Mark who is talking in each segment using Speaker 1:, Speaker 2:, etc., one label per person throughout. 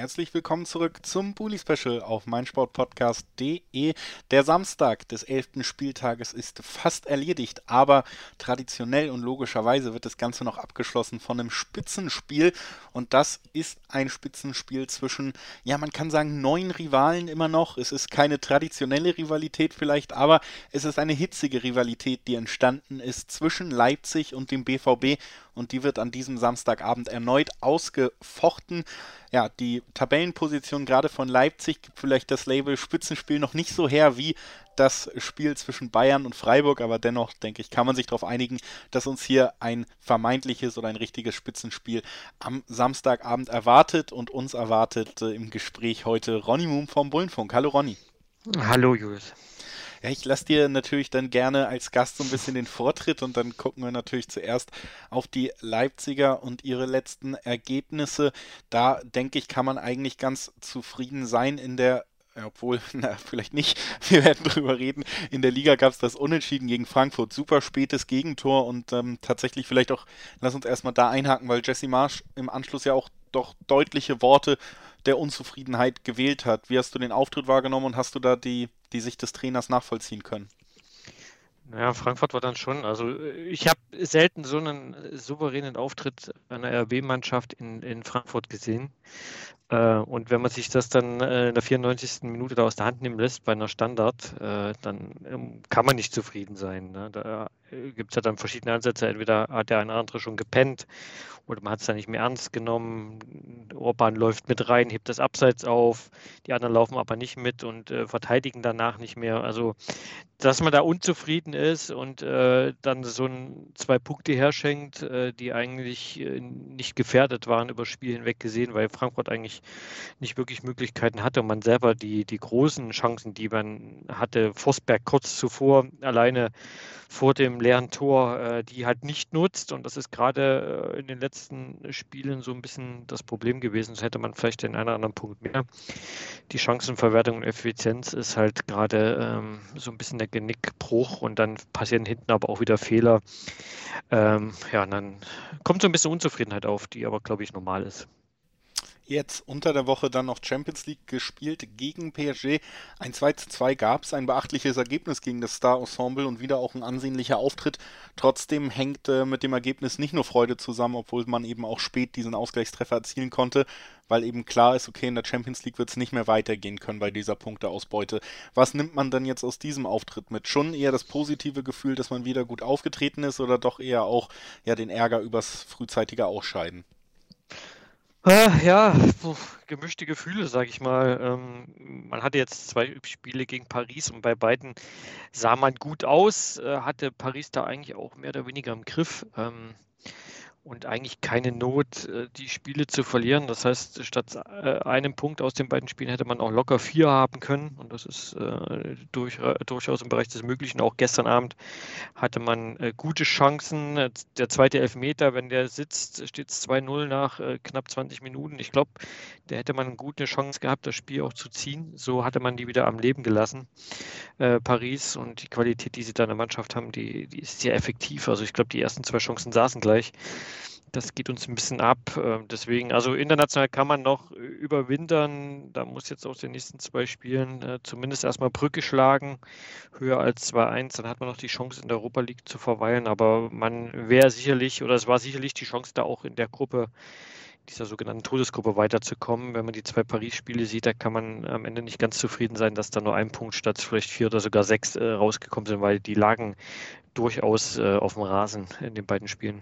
Speaker 1: Herzlich willkommen zurück zum Bully Special auf meinsportpodcast.de. Der Samstag des 11. Spieltages ist fast erledigt, aber traditionell und logischerweise wird das Ganze noch abgeschlossen von einem Spitzenspiel und das ist ein Spitzenspiel zwischen, ja, man kann sagen, neun Rivalen immer noch. Es ist keine traditionelle Rivalität vielleicht, aber es ist eine hitzige Rivalität, die entstanden ist zwischen Leipzig und dem BVB und die wird an diesem Samstagabend erneut ausgefochten. Ja, die Tabellenposition gerade von Leipzig gibt vielleicht das Label Spitzenspiel noch nicht so her wie das Spiel zwischen Bayern und Freiburg, aber dennoch denke ich, kann man sich darauf einigen, dass uns hier ein vermeintliches oder ein richtiges Spitzenspiel am Samstagabend erwartet und uns erwartet äh, im Gespräch heute Ronny Moom vom Bullenfunk. Hallo Ronny.
Speaker 2: Hallo Julius.
Speaker 1: Ja, ich lasse dir natürlich dann gerne als Gast so ein bisschen den Vortritt und dann gucken wir natürlich zuerst auf die Leipziger und ihre letzten Ergebnisse. Da denke ich, kann man eigentlich ganz zufrieden sein in der obwohl, na, vielleicht nicht. Wir werden drüber reden. In der Liga gab es das Unentschieden gegen Frankfurt. Super spätes Gegentor und ähm, tatsächlich vielleicht auch, lass uns erstmal da einhaken, weil Jesse Marsch im Anschluss ja auch doch deutliche Worte der Unzufriedenheit gewählt hat. Wie hast du den Auftritt wahrgenommen und hast du da die, die Sicht des Trainers nachvollziehen können?
Speaker 2: Ja, Frankfurt war dann schon. Also ich habe selten so einen souveränen Auftritt einer RB-Mannschaft in, in Frankfurt gesehen. Äh, und wenn man sich das dann äh, in der 94. Minute da aus der Hand nehmen lässt bei einer Standard, äh, dann ähm, kann man nicht zufrieden sein. Ne? Da gibt es ja dann verschiedene Ansätze. Entweder hat der eine andere schon gepennt oder man hat es dann nicht mehr ernst genommen. Orban läuft mit rein, hebt das Abseits auf, die anderen laufen aber nicht mit und äh, verteidigen danach nicht mehr. Also, dass man da unzufrieden ist und äh, dann so ein, zwei Punkte herschenkt, äh, die eigentlich äh, nicht gefährdet waren über Spiel hinweg gesehen, weil Frankfurt eigentlich nicht wirklich Möglichkeiten hatte und man selber die, die großen Chancen, die man hatte, Forsberg kurz zuvor alleine vor dem leeren Tor, äh, die halt nicht nutzt. Und das ist gerade äh, in den letzten Spielen so ein bisschen das Problem gewesen. So hätte man vielleicht den einen oder anderen Punkt mehr. Die Chancenverwertung und Effizienz ist halt gerade ähm, so ein bisschen der Genickbruch und dann passieren hinten aber auch wieder Fehler. Ähm, ja, und dann kommt so ein bisschen Unzufriedenheit auf, die aber, glaube ich, normal ist
Speaker 1: jetzt unter der Woche dann noch Champions League gespielt gegen PSG. Ein 2 zu 2 gab es, ein beachtliches Ergebnis gegen das Star Ensemble und wieder auch ein ansehnlicher Auftritt. Trotzdem hängt äh, mit dem Ergebnis nicht nur Freude zusammen, obwohl man eben auch spät diesen Ausgleichstreffer erzielen konnte, weil eben klar ist, okay, in der Champions League wird es nicht mehr weitergehen können bei dieser Punkteausbeute. Was nimmt man dann jetzt aus diesem Auftritt mit? Schon eher das positive Gefühl, dass man wieder gut aufgetreten ist oder doch eher auch ja, den Ärger übers frühzeitige Ausscheiden?
Speaker 2: Äh, ja, gemischte Gefühle, sage ich mal. Ähm, man hatte jetzt zwei Spiele gegen Paris und bei beiden sah man gut aus, äh, hatte Paris da eigentlich auch mehr oder weniger im Griff. Und eigentlich keine Not, äh, die Spiele zu verlieren. Das heißt, statt äh, einem Punkt aus den beiden Spielen hätte man auch locker vier haben können. Und das ist äh, durch, durchaus im Bereich des Möglichen. Auch gestern Abend hatte man gute Chancen. Der zweite Elfmeter, wenn der sitzt, steht es 2-0 nach knapp 20 Minuten. Ich glaube, da hätte man eine gute Chance gehabt, das Spiel auch zu ziehen. So hatte man die wieder am Leben gelassen. Paris und die Qualität, die sie da in der Mannschaft haben, die, die ist sehr effektiv. Also ich glaube, die ersten zwei Chancen saßen gleich das geht uns ein bisschen ab. Ähm, deswegen, also international kann man noch überwintern. Da muss jetzt aus den nächsten zwei Spielen äh, zumindest erstmal Brücke schlagen. Höher als 2-1. Dann hat man noch die Chance, in der Europa League zu verweilen. Aber man wäre sicherlich, oder es war sicherlich die Chance, da auch in der Gruppe, dieser sogenannten Todesgruppe weiterzukommen. Wenn man die zwei Paris-Spiele sieht, da kann man am Ende nicht ganz zufrieden sein, dass da nur ein Punkt statt vielleicht vier oder sogar sechs äh, rausgekommen sind, weil die lagen durchaus äh, auf dem Rasen in den beiden Spielen.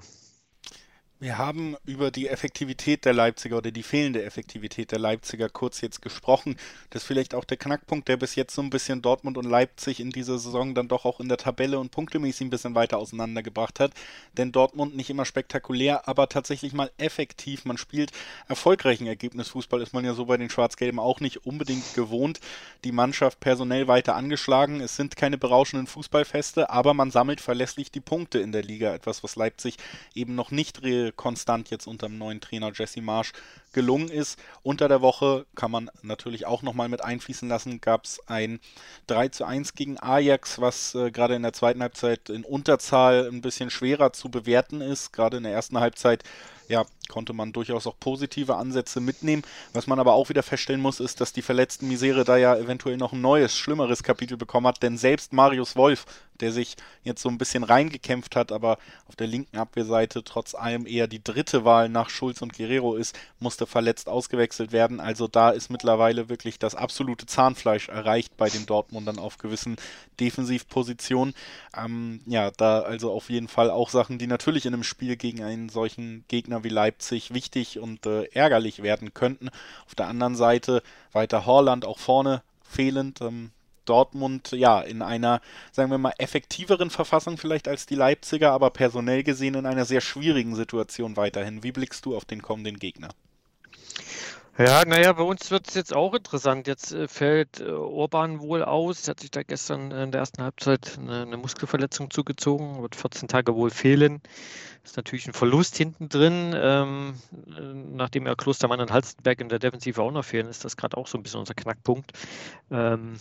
Speaker 1: Wir haben über die Effektivität der Leipziger oder die fehlende Effektivität der Leipziger kurz jetzt gesprochen. Das ist vielleicht auch der Knackpunkt, der bis jetzt so ein bisschen Dortmund und Leipzig in dieser Saison dann doch auch in der Tabelle und punktemäßig ein bisschen weiter auseinandergebracht hat. Denn Dortmund nicht immer spektakulär, aber tatsächlich mal effektiv. Man spielt erfolgreichen Ergebnisfußball, ist man ja so bei den Schwarz-Gelben auch nicht unbedingt gewohnt. Die Mannschaft personell weiter angeschlagen. Es sind keine berauschenden Fußballfeste, aber man sammelt verlässlich die Punkte in der Liga. Etwas, was Leipzig eben noch nicht re Konstant jetzt unter dem neuen Trainer Jesse Marsch gelungen ist. Unter der Woche kann man natürlich auch nochmal mit einfließen lassen, gab es ein 3 zu 1 gegen Ajax, was äh, gerade in der zweiten Halbzeit in Unterzahl ein bisschen schwerer zu bewerten ist. Gerade in der ersten Halbzeit ja, konnte man durchaus auch positive Ansätze mitnehmen. Was man aber auch wieder feststellen muss, ist, dass die verletzten Misere da ja eventuell noch ein neues, schlimmeres Kapitel bekommen hat, denn selbst Marius Wolf, der sich jetzt so ein bisschen reingekämpft hat, aber auf der linken Abwehrseite trotz allem eher die dritte Wahl nach Schulz und Guerrero ist, musste verletzt ausgewechselt werden. Also da ist mittlerweile wirklich das absolute Zahnfleisch erreicht bei den Dortmundern auf gewissen Defensivpositionen. Ähm, ja, da also auf jeden Fall auch Sachen, die natürlich in einem Spiel gegen einen solchen Gegner wie Leipzig wichtig und äh, ärgerlich werden könnten. Auf der anderen Seite weiter Horland auch vorne fehlend. Ähm, Dortmund ja in einer, sagen wir mal, effektiveren Verfassung vielleicht als die Leipziger, aber personell gesehen in einer sehr schwierigen Situation weiterhin. Wie blickst du auf den kommenden Gegner?
Speaker 2: Ja, naja, bei uns wird es jetzt auch interessant. Jetzt äh, fällt äh, Orban wohl aus. Er hat sich da gestern in der ersten Halbzeit eine, eine, Muskelverletzung zugezogen, wird 14 Tage wohl fehlen. Ist natürlich ein Verlust hinten drin. Ähm, äh, nachdem ja Klostermann und Halstenberg in der Defensive auch noch fehlen, ist das gerade auch so ein bisschen unser Knackpunkt. Ähm,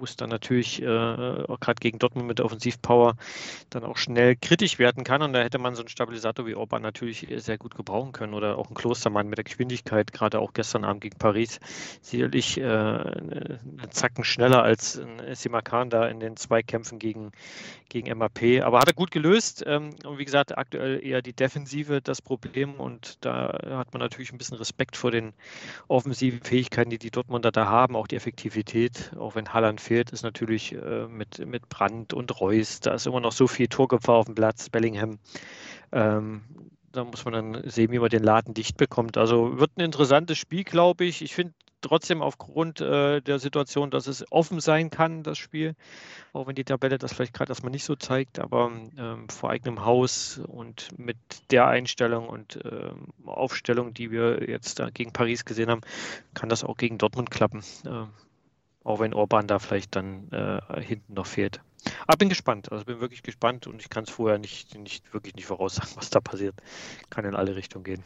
Speaker 2: wo es dann natürlich äh, auch gerade gegen Dortmund mit Offensivpower dann auch schnell kritisch werden kann. Und da hätte man so einen Stabilisator wie Orban natürlich sehr gut gebrauchen können oder auch einen Klostermann mit der Geschwindigkeit, gerade auch gestern Abend gegen Paris, sicherlich äh, einen Zacken schneller als ein Simakan da in den Zweikämpfen gegen, gegen MAP. Aber hat er gut gelöst. Ähm, und wie gesagt, aktuell eher die Defensive das Problem. Und da hat man natürlich ein bisschen Respekt vor den offensiven Fähigkeiten, die die Dortmunder da haben, auch die Effektivität, auch wenn Halland fehlt, ist natürlich äh, mit, mit Brandt und Reus, da ist immer noch so viel Torgefahr auf dem Platz, Bellingham. Ähm, da muss man dann sehen, wie man den Laden dicht bekommt. Also wird ein interessantes Spiel, glaube ich. Ich finde trotzdem aufgrund äh, der Situation, dass es offen sein kann, das Spiel, auch wenn die Tabelle das vielleicht gerade erstmal nicht so zeigt, aber ähm, vor eigenem Haus und mit der Einstellung und ähm, Aufstellung, die wir jetzt da gegen Paris gesehen haben, kann das auch gegen Dortmund klappen. Ähm, auch wenn Orban da vielleicht dann äh, hinten noch fehlt. Aber bin gespannt. Also bin wirklich gespannt und ich kann es vorher nicht, nicht wirklich nicht voraussagen, was da passiert. Kann in alle Richtungen gehen.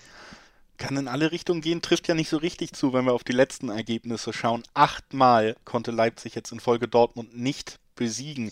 Speaker 1: Kann in alle Richtungen gehen, trifft ja nicht so richtig zu, wenn wir auf die letzten Ergebnisse schauen. Achtmal konnte Leipzig jetzt in Folge Dortmund nicht besiegen.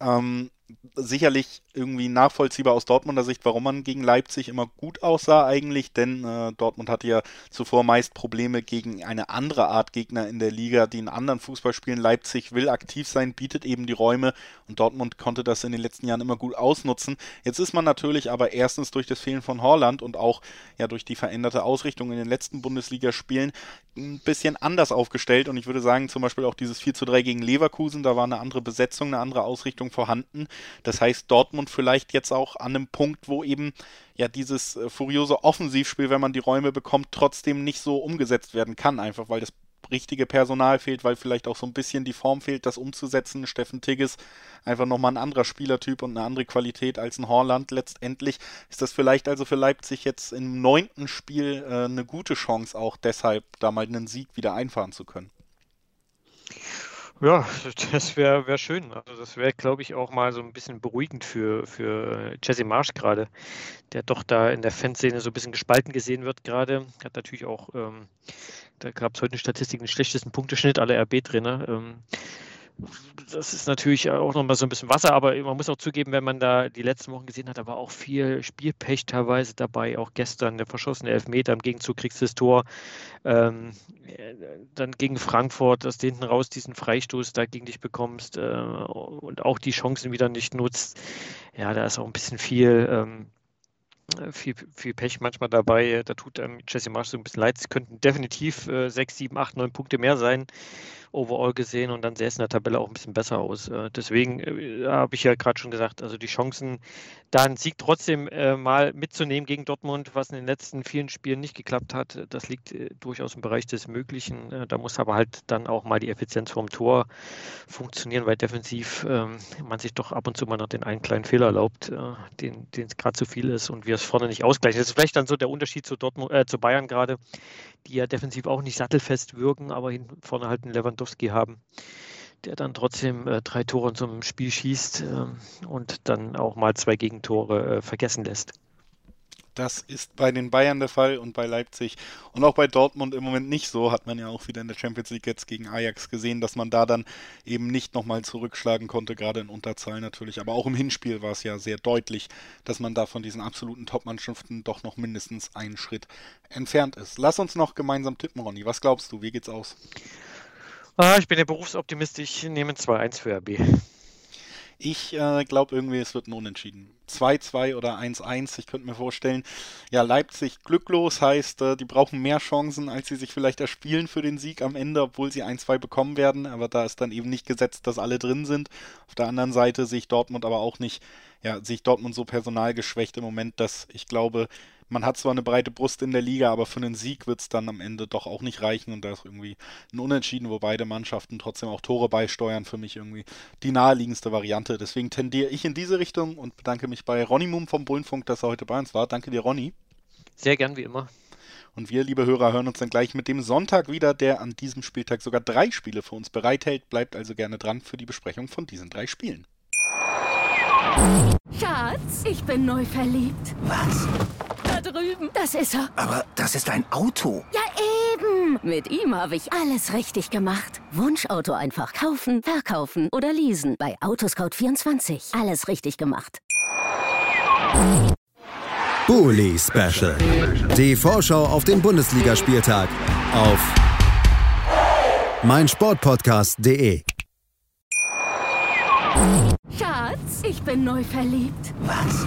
Speaker 1: Ähm, sicherlich irgendwie nachvollziehbar aus Dortmunder Sicht, warum man gegen Leipzig immer gut aussah eigentlich, denn äh, Dortmund hatte ja zuvor meist Probleme gegen eine andere Art Gegner in der Liga, die in anderen Fußball spielen. Leipzig will aktiv sein, bietet eben die Räume und Dortmund konnte das in den letzten Jahren immer gut ausnutzen. Jetzt ist man natürlich aber erstens durch das Fehlen von Horland und auch ja durch die veränderte Ausrichtung in den letzten Bundesligaspielen ein bisschen anders aufgestellt und ich würde sagen, zum Beispiel auch dieses 4 zu 3 gegen Leverkusen, da war eine andere Besetzung, eine andere Ausrichtung vorhanden. Das heißt, Dortmund vielleicht jetzt auch an einem Punkt, wo eben ja dieses äh, furiose Offensivspiel, wenn man die Räume bekommt, trotzdem nicht so umgesetzt werden kann, einfach weil das richtige Personal fehlt, weil vielleicht auch so ein bisschen die Form fehlt, das umzusetzen. Steffen Tigges einfach nochmal ein anderer Spielertyp und eine andere Qualität als ein Horland. Letztendlich ist das vielleicht also für Leipzig jetzt im neunten Spiel äh, eine gute Chance, auch deshalb da mal einen Sieg wieder einfahren zu können.
Speaker 2: Ja, das wäre wär schön. Also das wäre, glaube ich, auch mal so ein bisschen beruhigend für, für Jesse Marsch gerade, der doch da in der Fanszene so ein bisschen gespalten gesehen wird gerade. Hat natürlich auch, ähm, da gab es heute eine Statistik, den schlechtesten Punkteschnitt aller RB-Trainer. Ähm, das ist natürlich auch nochmal so ein bisschen Wasser, aber man muss auch zugeben, wenn man da die letzten Wochen gesehen hat, da war auch viel Spielpech teilweise dabei. Auch gestern der verschossene Elfmeter, im Gegenzug kriegst du das Tor. Ähm, dann gegen Frankfurt, dass du hinten raus diesen Freistoß da gegen dich bekommst äh, und auch die Chancen wieder nicht nutzt. Ja, da ist auch ein bisschen viel. Ähm, viel, viel Pech manchmal dabei. Da tut ähm, Jesse Marsch so ein bisschen leid. Es könnten definitiv äh, 6, 7, 8, 9 Punkte mehr sein overall gesehen und dann sähe es in der Tabelle auch ein bisschen besser aus. Äh, deswegen äh, habe ich ja gerade schon gesagt, also die Chancen, da einen Sieg trotzdem äh, mal mitzunehmen gegen Dortmund, was in den letzten vielen Spielen nicht geklappt hat, das liegt durchaus im Bereich des Möglichen. da muss aber halt dann auch mal die Effizienz vom Tor funktionieren, weil defensiv ähm, man sich doch ab und zu mal noch den einen kleinen Fehler erlaubt, den es gerade zu viel ist und wir es vorne nicht ausgleichen. Das ist vielleicht dann so der Unterschied zu, Dortmund, äh, zu Bayern gerade, die ja defensiv auch nicht sattelfest wirken, aber hinten vorne halt einen Lewandowski haben, der dann trotzdem äh, drei Tore in so einem Spiel schießt äh, und dann auch mal zwei Gegentore äh, vergessen lässt.
Speaker 1: Das ist bei den Bayern der Fall und bei Leipzig und auch bei Dortmund im Moment nicht so. Hat man ja auch wieder in der Champions League jetzt gegen Ajax gesehen, dass man da dann eben nicht nochmal zurückschlagen konnte, gerade in Unterzahl natürlich. Aber auch im Hinspiel war es ja sehr deutlich, dass man da von diesen absoluten Top-Mannschaften doch noch mindestens einen Schritt entfernt ist. Lass uns noch gemeinsam tippen, Ronny. Was glaubst du? Wie geht's aus?
Speaker 2: Ah, ich bin ja berufsoptimistisch. Ich nehme 2-1 für RB.
Speaker 1: Ich äh, glaube irgendwie, es wird ein Unentschieden. 2-2 oder 1-1. Ich könnte mir vorstellen, ja, Leipzig glücklos heißt, äh, die brauchen mehr Chancen, als sie sich vielleicht erspielen für den Sieg am Ende, obwohl sie 1-2 bekommen werden. Aber da ist dann eben nicht gesetzt, dass alle drin sind. Auf der anderen Seite sehe ich Dortmund aber auch nicht, ja, sehe ich Dortmund so personalgeschwächt im Moment, dass ich glaube, man hat zwar eine breite Brust in der Liga, aber für einen Sieg wird es dann am Ende doch auch nicht reichen und da ist irgendwie ein Unentschieden, wo beide Mannschaften trotzdem auch Tore beisteuern, für mich irgendwie die naheliegendste Variante. Deswegen tendiere ich in diese Richtung und bedanke mich bei Ronny Mum vom Bullenfunk, dass er heute bei uns war. Danke dir, Ronny.
Speaker 2: Sehr gern, wie immer.
Speaker 1: Und wir, liebe Hörer, hören uns dann gleich mit dem Sonntag wieder, der an diesem Spieltag sogar drei Spiele für uns bereithält. Bleibt also gerne dran für die Besprechung von diesen drei Spielen.
Speaker 3: Schatz, ich bin neu verliebt.
Speaker 4: Was?
Speaker 3: Drüben. Das ist er.
Speaker 4: Aber das ist ein Auto.
Speaker 3: Ja, eben. Mit ihm habe ich alles richtig gemacht. Wunschauto einfach kaufen, verkaufen oder leasen. Bei Autoscout24. Alles richtig gemacht.
Speaker 5: Bully Special. Die Vorschau auf den Bundesligaspieltag auf meinsportpodcast.de.
Speaker 3: Schatz, ich bin neu verliebt.
Speaker 4: Was?